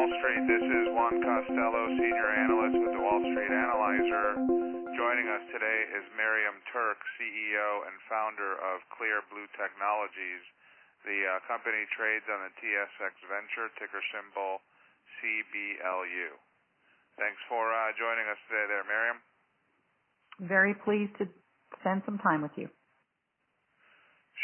Wall Street. This is Juan Costello, Senior Analyst with the Wall Street Analyzer. Joining us today is Miriam Tuerk, CEO and founder of Clear Blue Technologies. The uh, company trades on the TSX Venture, ticker symbol CBLU. Thanks for uh, joining us today there, Miriam. Very pleased to spend some time with you.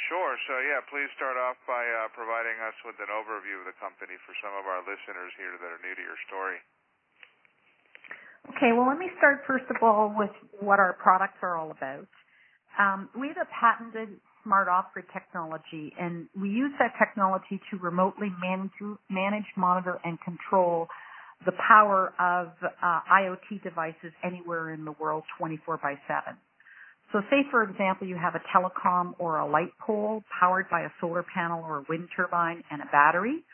Sure. So yeah, please start off by uh, providing us with an overview of the company for some of our listeners here that are new to your story. Okay, well, let me start first of all with what our products are all about. Um, we have a patented smart off-grid technology, and we use that technology to remotely manage, manage monitor, and control the power of uh, IoT devices anywhere in the world 24 by 7. So say for example you have a telecom or a light pole powered by a solar panel or a wind turbine and a battery.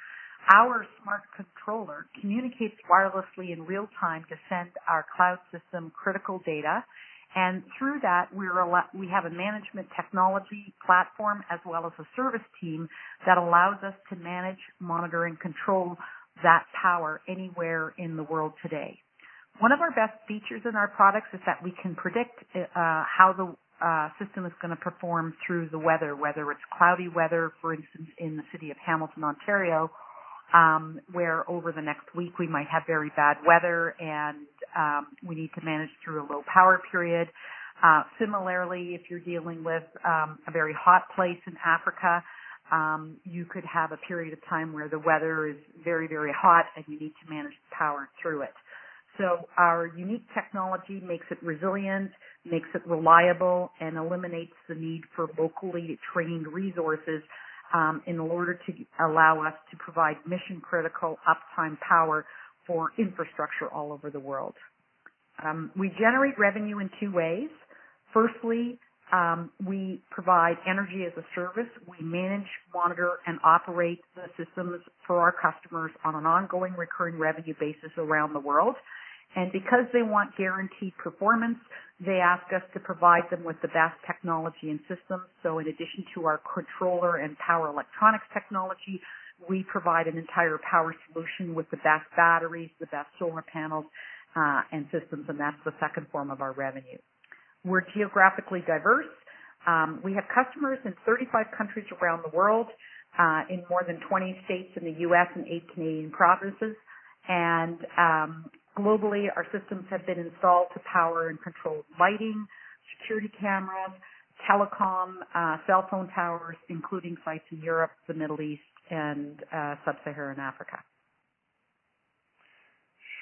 Our smart controller communicates wirelessly in real time to send our cloud system critical data. And through that, we're we have a management technology platform as well as a service team that allows us to manage, monitor, and control that power anywhere in the world today. One of our best features in our products is that we can predict uh, how the uh, system is going to perform through the weather, whether it's cloudy weather, for instance, in the city of Hamilton, Ontario, um, where over the next week we might have very bad weather and um, we need to manage through a low power period. Uh, similarly, if you're dealing with um, a very hot place in Africa, um, you could have a period of time where the weather is very, very hot and you need to manage power through it. So our unique technology makes it resilient, makes it reliable, and eliminates the need for locally trained resources um, in order to allow us to provide mission critical uptime power for infrastructure all over the world. Um, we generate revenue in two ways. Firstly, um, we provide energy as a service. We manage, monitor, and operate the systems for our customers on an ongoing recurring revenue basis around the world. And because they want guaranteed performance, they ask us to provide them with the best technology and systems. So in addition to our controller and power electronics technology, we provide an entire power solution with the best batteries, the best solar panels, uh, and systems, and that's the second form of our revenue. We're geographically diverse. Um, we have customers in 35 countries around the world, uh, in more than 20 states in the U.S. and eight Canadian provinces. And um, Globally, our systems have been installed to power and control lighting, security cameras, telecom, uh, cell phone towers, including sites in Europe, the Middle East, and uh, sub-Saharan Africa.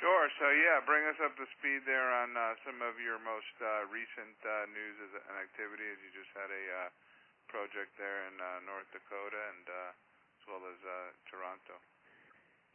Sure. So yeah, bring us up to speed there on uh, some of your most uh, recent uh, news and activities. You just had a uh, project there in North Dakota and as well as Toronto.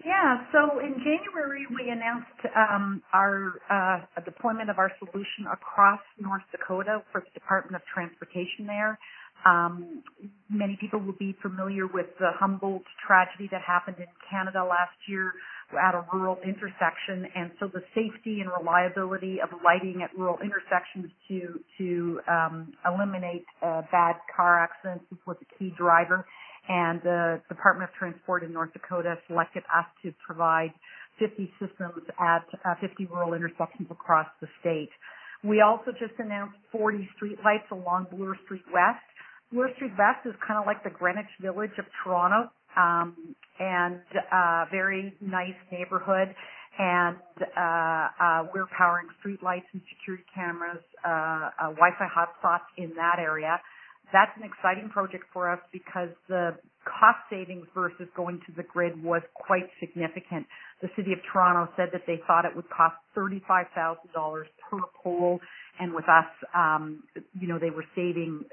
Yeah. So in January, we announced um, our uh, deployment of our solution across North Dakota for the Department of Transportation there. Um, many people will be familiar with the Humboldt tragedy that happened in Canada last year at a rural intersection, and so the safety and reliability of lighting at rural intersections to to um, eliminate uh, bad car accidents was a key driver and the Department of Transport in North Dakota selected us to provide 50 systems at uh, 50 rural intersections across the state. We also just announced 40 streetlights along Bloor Street West. Bloor Street West is kind of like the Greenwich Village of Toronto, um, and uh, very nice neighborhood. And uh, uh, we're powering streetlights and security cameras, uh, uh, Wi-Fi hotspots in that area that's an exciting project for us because the cost savings versus going to the grid was quite significant. The city of Toronto said that they thought it would cost $35,000 per pole and with us, um, you know, they were saving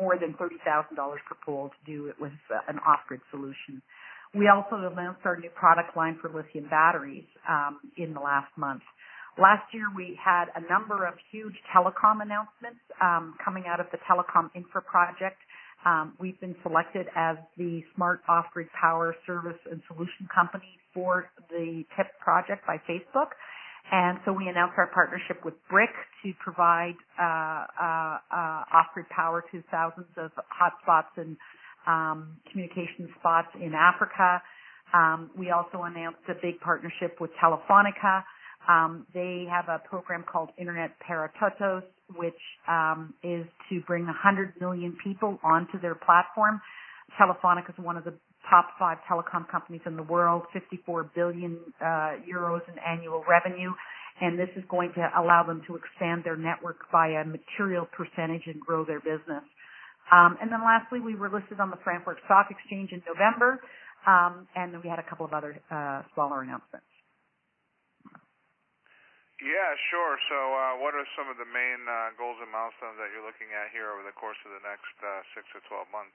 more than $30,000 per pole to do it with uh, an off-grid solution. We also announced our new product line for lithium batteries um, in the last month. Last year we had a number of huge telecom announcements um, coming out of the Telecom Infra project. Um, we've been selected as the Smart Off-Grid Power Service and Solution Company for the TIP project by Facebook. And so we announced our partnership with BRCK to provide uh, uh, uh, off-grid power to thousands of hotspots and um, communication spots in Africa. Um, we also announced a big partnership with Telefonica. Um, they have a program called Internet para Todos, which um, is to bring 100 million people onto their platform. Telefonica is one of the top five telecom companies in the world, 54 billion uh, euros in annual revenue, and this is going to allow them to expand their network by a material percentage and grow their business. Um, and then lastly, we were listed on the Frankfurt Stock Exchange in November, um, and then we had a couple of other uh, smaller announcements. Yeah, sure. So, uh, what are some of the main uh, goals and milestones that you're looking at here over the course of the next uh, six to 12 months?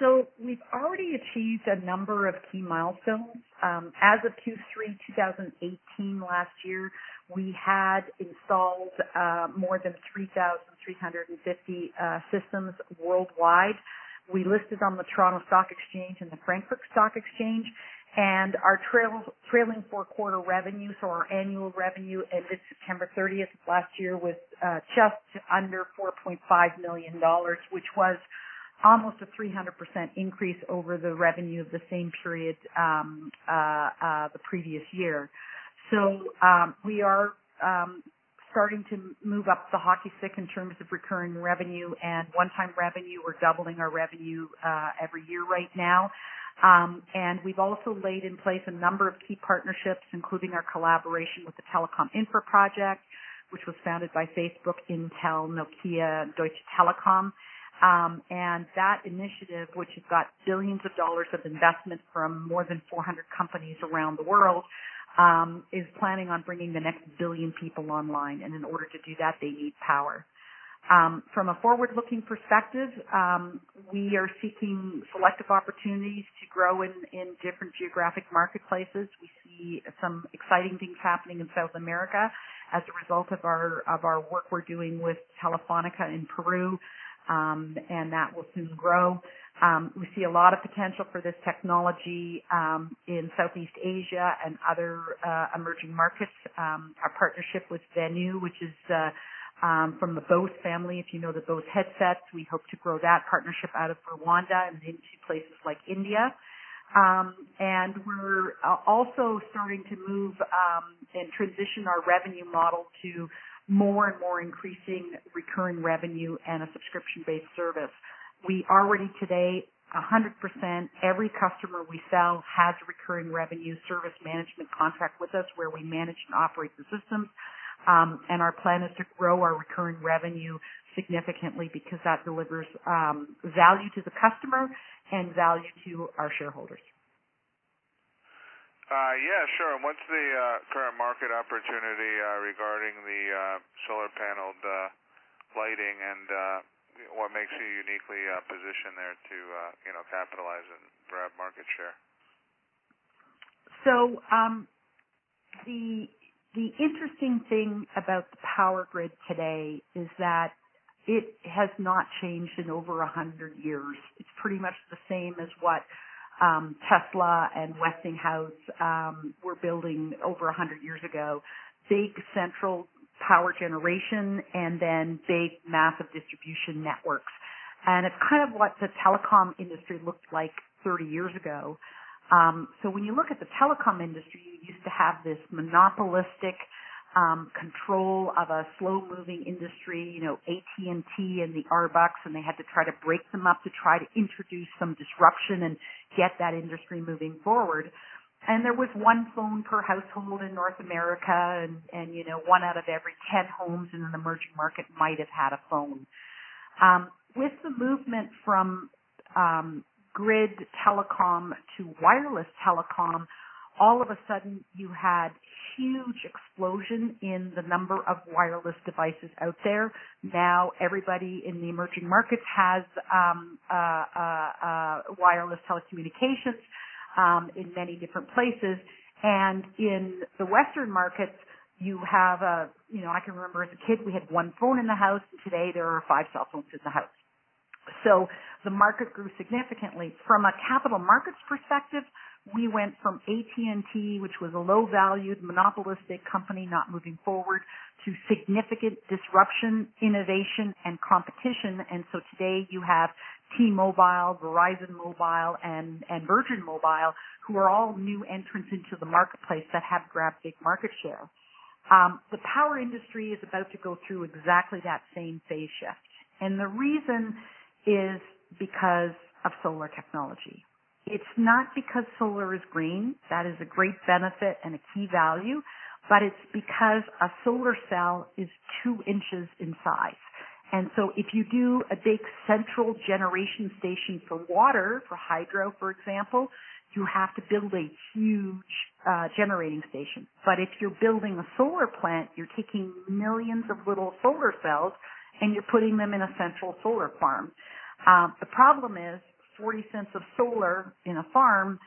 So we've already achieved a number of key milestones. Um, as of Q3 2018 last year, we had installed uh, more than 3,350 uh, systems worldwide. We listed on the Toronto Stock Exchange and the Frankfurt Stock Exchange, and our trail, trailing four-quarter revenue, so our annual revenue ended September 30th of last year was uh, just under $4.5 million, which was almost a 300% increase over the revenue of the same period um, uh, uh, the previous year. So um, we are um, starting to move up the hockey stick in terms of recurring revenue and one-time revenue. We're doubling our revenue uh, every year right now. Um, and we've also laid in place a number of key partnerships, including our collaboration with the Telecom Infra Project, which was founded by Facebook, Intel, Nokia, Deutsche Telekom. Um, and that initiative, which has got billions of dollars of investment from more than 400 companies around the world, um, is planning on bringing the next billion people online. And in order to do that, they need power. Um, from a forward-looking perspective, um, we are seeking selective opportunities to grow in, in different geographic marketplaces. We see some exciting things happening in South America as a result of our of our work we're doing with Telefonica in Peru um, and that will soon grow. Um, we see a lot of potential for this technology um, in Southeast Asia and other uh, emerging markets. Um, our partnership with Vanu, which is uh, um, from the Bose family, if you know the Bose headsets, we hope to grow that partnership out of Rwanda and into places like India. Um, and we're uh, also starting to move um, and transition our revenue model to more and more increasing recurring revenue and a subscription-based service. We already today 100% every customer we sell has a recurring revenue service management contract with us where we manage and operate the systems. Um, and our plan is to grow our recurring revenue significantly because that delivers um, value to the customer and value to our shareholders. Uh, yeah, sure. And what's the uh, current market opportunity uh, regarding the uh, solar paneled uh, lighting, and uh, what makes you uniquely uh, positioned there to uh, you know capitalize and grab market share? So um, the the interesting thing about the power grid today is that it has not changed in over a hundred years. It's pretty much the same as what um, Tesla and Westinghouse um, were building over a 100 years ago. Big central power generation and then big massive distribution networks. And it's kind of what the telecom industry looked like 30 years ago. Um, so when you look at the telecom industry, you used to have this monopolistic um, control of a slow-moving industry, you know, AT&T and the Arbucks, and they had to try to break them up to try to introduce some disruption and get that industry moving forward. And there was one phone per household in North America, and, and you know, one out of every 10 homes in an emerging market might have had a phone. Um, with the movement from um, grid telecom to wireless telecom, all of a sudden you had huge explosion in the number of wireless devices out there. Now everybody in the emerging markets has um, uh, uh, uh, wireless telecommunications um, in many different places, and in the Western markets, you have a, you know, I can remember as a kid we had one phone in the house, and today there are five cell phones in the house. So the market grew significantly. From a capital markets perspective, we went from AT&T, which was a low-valued monopolistic company not moving forward, to significant disruption, innovation, and competition. And so today you have T-Mobile, Verizon Mobile, and, and Virgin Mobile, who are all new entrants into the marketplace that have grabbed big market share. Um, the power industry is about to go through exactly that same phase shift. And the reason is because of solar technology. It's not because solar is green. That is a great benefit and a key value, but it's because a solar cell is two inches in size. And so if you do a big central generation station for water, for hydro, for example, you have to build a huge uh, generating station. But if you're building a solar plant, you're taking millions of little solar cells and you're putting them in a central solar farm. Um, the problem is 40 cents of solar in a farm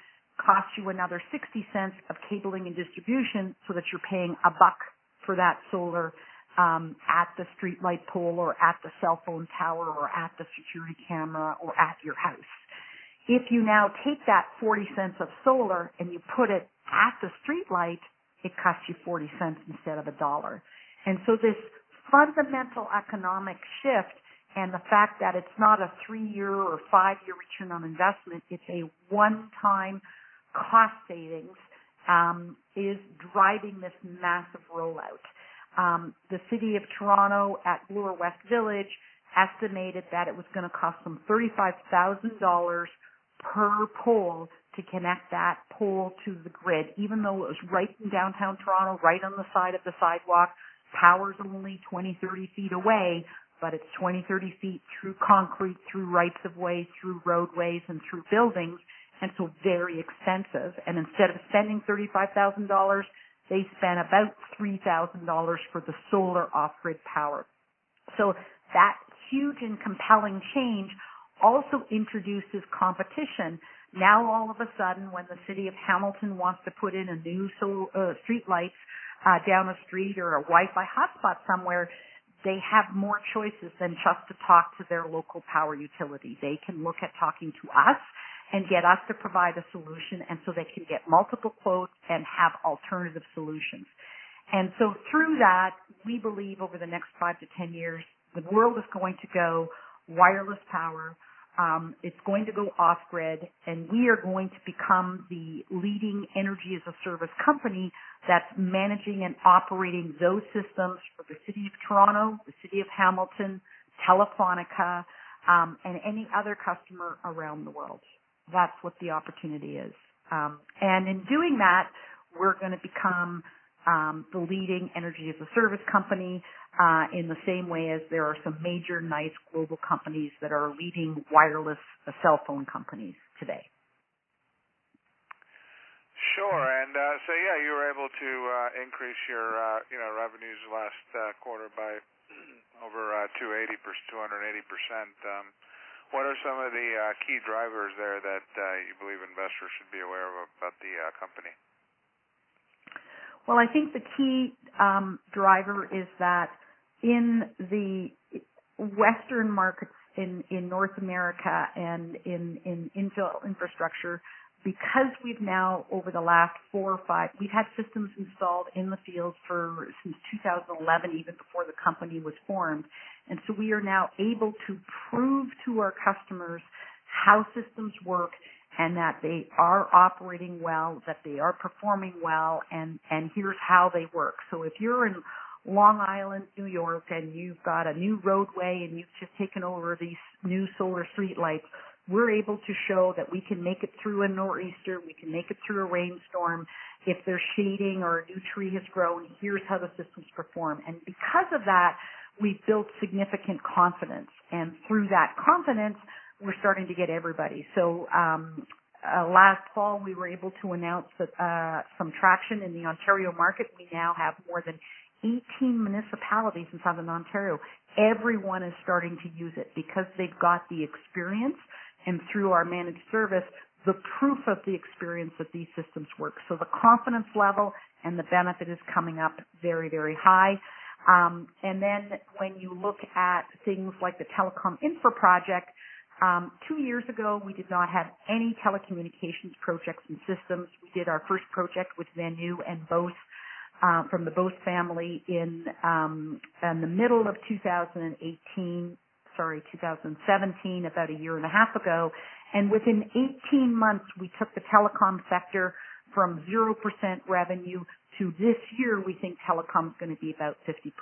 costs you another 60 cents of cabling and distribution so that you're paying a buck for that solar um, at the street light pole or at the cell phone tower or at the security camera or at your house. If you now take that 40 cents of solar and you put it at the street light, it costs you 40 cents instead of a dollar. And so this fundamental economic shift and the fact that it's not a three year or five year return on investment, it's a one time cost savings, um, is driving this massive rollout. Um, the city of Toronto at Bloor West Village estimated that it was going to cost them $35,000 per pole to connect that pole to the grid, even though it was right in downtown Toronto, right on the side of the sidewalk. Power's only 20, 30 feet away, but it's 20, 30 feet through concrete, through rights of way, through roadways, and through buildings, and so very expensive. And instead of spending $35,000, they spent about $3,000 for the solar off-grid power. So that huge and compelling change also introduces competition. Now all of a sudden, when the city of Hamilton wants to put in a new sol- uh, street lights uh, down a street or a Wi-Fi hotspot somewhere, they have more choices than just to talk to their local power utility. They can look at talking to us and get us to provide a solution and so they can get multiple quotes and have alternative solutions. And so through that, we believe over the next five to ten years, the world is going to go wireless power. Um, it's going to go off grid, and we are going to become the leading energy as a service company that's managing and operating those systems for the city of Toronto, the city of Hamilton, Telefonica, um, and any other customer around the world. That's what the opportunity is. Um, and in doing that, we're going to become um, the leading energy as a service company uh, in the same way as there are some major nice global companies that are leading wireless uh, cell phone companies today. Sure, and uh, so yeah, you were able to uh, increase your uh, you know revenues last uh, quarter by over uh, 280 280 percent. Um, what are some of the uh, key drivers there that uh, you believe investors should be aware of about the uh, company? Well, I think the key um, driver is that in the Western markets in, in North America and in, in infill infrastructure, because we've now over the last four or five, we've had systems installed in the field for since 2011, even before the company was formed. And so we are now able to prove to our customers how systems work and that they are operating well, that they are performing well, and, and here's how they work. So if you're in Long Island, New York, and you've got a new roadway and you've just taken over these new solar streetlights, we're able to show that we can make it through a nor'easter, we can make it through a rainstorm. If there's shading or a new tree has grown, here's how the systems perform. And because of that, we've built significant confidence. And through that confidence, we're starting to get everybody. So um, uh, last fall, we were able to announce that, uh, some traction in the Ontario market. We now have more than 18 municipalities in Southern Ontario. Everyone is starting to use it because they've got the experience and through our managed service, the proof of the experience that these systems work. So the confidence level and the benefit is coming up very, very high. Um, and then when you look at things like the telecom infra project, um, two years ago we did not have any telecommunications projects and systems. We did our first project with Vanu and Bose uh, from the Bose family in um, in the middle of 2018 sorry, 2017, about a year and a half ago. And within 18 months, we took the telecom sector from 0% revenue to this year, we think telecom is going to be about 50%.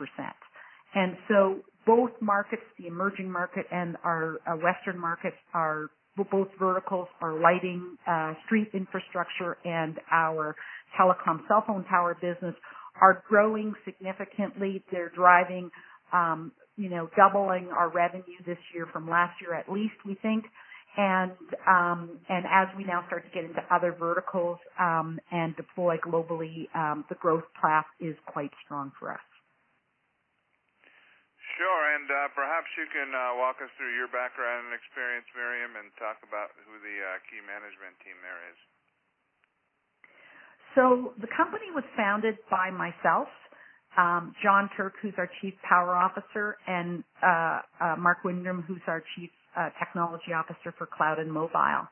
And so both markets, the emerging market and our, our Western markets are both verticals, our lighting, uh, street infrastructure and our telecom cell phone tower business are growing significantly. They're driving, um, you know, doubling our revenue this year from last year at least, we think. And um, and as we now start to get into other verticals um, and deploy globally, um, the growth path is quite strong for us. Sure, and uh, perhaps you can uh, walk us through your background and experience, Miriam, and talk about who the uh, key management team there is. So the company was founded by myself, um, John Tuerk, who's our Chief Power Officer, and uh, uh, Mark Windram, who's our Chief uh, Technology Officer for Cloud and Mobile.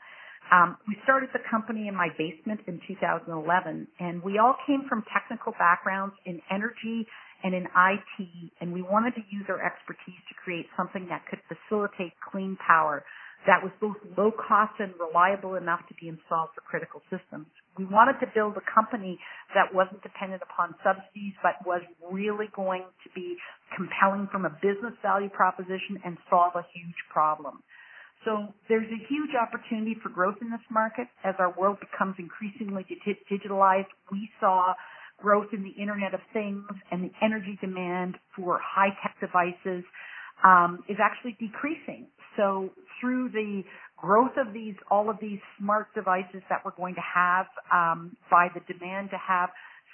Um, we started the company in my basement in 2011, and we all came from technical backgrounds in energy and in IT, and we wanted to use our expertise to create something that could facilitate clean power that was both low cost and reliable enough to be installed for critical systems. We wanted to build a company that wasn't dependent upon subsidies, but was really going to be compelling from a business value proposition and solve a huge problem. So there's a huge opportunity for growth in this market as our world becomes increasingly digitalized. We saw growth in the Internet of Things and the energy demand for high tech devices um, is actually decreasing. So through the growth of these, all of these smart devices that we're going to have, um, by the demand to have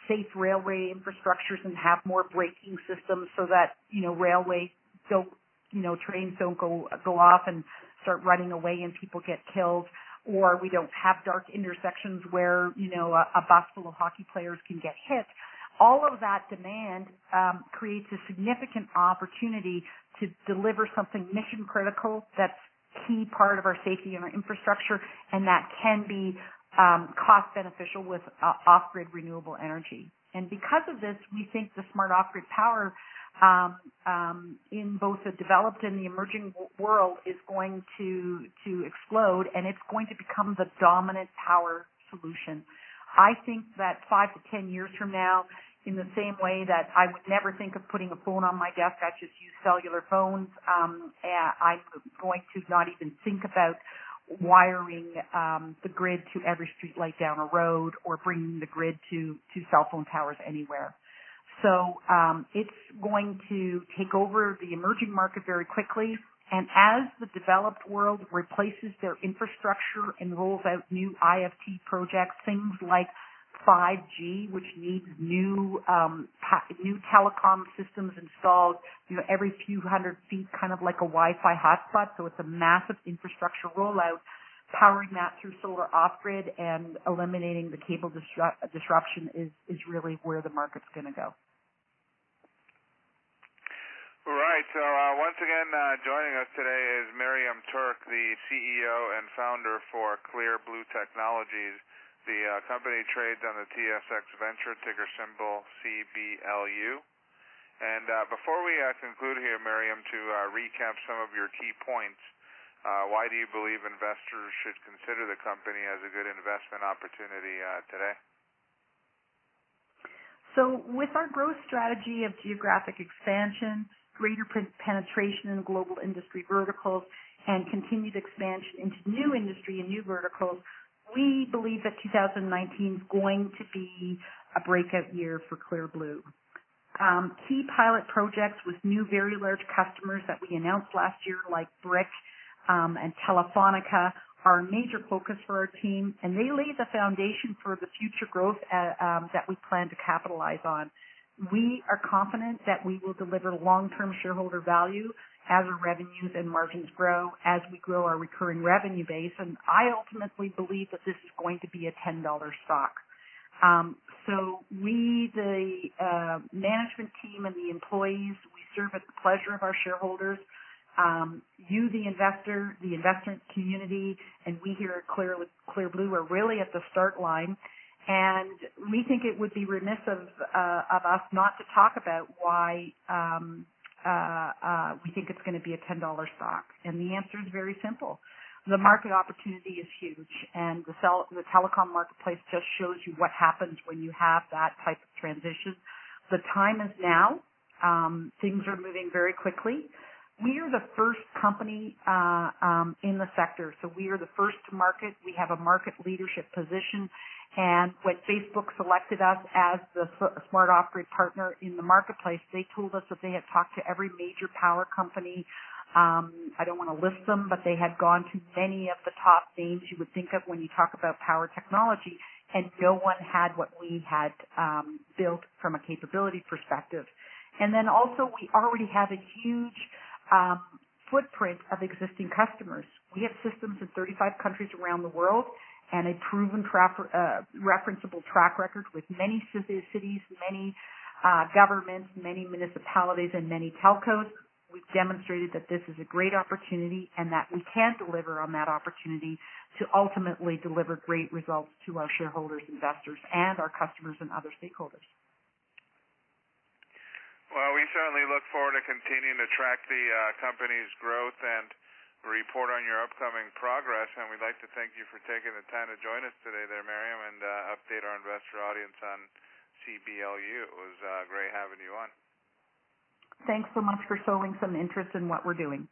safe railway infrastructures and have more braking systems so that, you know, railway don't, you know, trains don't go, go off and start running away and people get killed or we don't have dark intersections where, you know, a, a bus full of hockey players can get hit. All of that demand um, creates a significant opportunity to deliver something mission critical that's key part of our safety and our infrastructure and that can be um, cost beneficial with uh, off-grid renewable energy. And because of this, we think the smart off-grid power um, um, in both the developed and the emerging world is going to to explode, and it's going to become the dominant power solution. I think that five to ten years from now, in the same way that I would never think of putting a phone on my desk. I just use cellular phones. Um, I'm going to not even think about wiring um, the grid to every street light down a road or bringing the grid to, to cell phone towers anywhere. So um, it's going to take over the emerging market very quickly. And as the developed world replaces their infrastructure and rolls out new IFT projects, things like 5G, which needs new um, pa- new telecom systems installed, you know, every few hundred feet, kind of like a Wi-Fi hotspot. So it's a massive infrastructure rollout. Powering that through solar off-grid and eliminating the cable disru- disruption is is really where the market's going to go. Right. So uh, once again, uh, joining us today is Miriam Tuerk, the CEO and founder for Clear Blue Technologies. The uh, company trades on the TSX Venture, ticker symbol CBLU. And uh, before we uh, conclude here, Miriam, to uh, recap some of your key points, why do you believe investors should consider the company as a good investment opportunity today? So, with our growth strategy of geographic expansion, greater penetration in global industry verticals, and continued expansion into new industry and new verticals, we believe that 2019 is going to be a breakout year for Clear Blue. Um, key pilot projects with new very large customers that we announced last year, like BRCK um, and Telefonica, are a major focus for our team, and they lay the foundation for the future growth uh, um, that we plan to capitalize on. We are confident that we will deliver long-term shareholder value as our revenues and margins grow, as we grow our recurring revenue base. And I ultimately believe that this is going to be a $10 stock. Um, so we, the uh, management team and the employees, we serve at the pleasure of our shareholders. Um, you, the investor, the investment community, and we here at Clear, Clear Blue are really at the start line. And we think it would be remiss of, uh, of us not to talk about why um, uh, uh, we think it's going to be a $10 stock? And the answer is very simple. The market opportunity is huge, and the, cell, the telecom marketplace just shows you what happens when you have that type of transition. The time is now. Um, things are moving very quickly. We are the first company uh, um, in the sector, so we are the first to market. We have a market leadership position, and when Facebook selected us as the smart off-grid partner in the marketplace, they told us that they had talked to every major power company. Um, I don't want to list them, but they had gone to many of the top names you would think of when you talk about power technology, and no one had what we had um, built from a capability perspective. And then also, we already have a huge um, footprint of existing customers. We have systems in 35 countries around the world and a proven tra- uh, referenceable track record with many cities, many uh, governments, many municipalities, and many telcos. We've demonstrated that this is a great opportunity and that we can deliver on that opportunity to ultimately deliver great results to our shareholders, investors, and our customers and other stakeholders. Certainly look forward to continuing to track the uh, company's growth and report on your upcoming progress, and we'd like to thank you for taking the time to join us today there, Miriam, and uh, update our investor audience on CBLU. It was uh, great having you on. Thanks so much for showing some interest in what we're doing.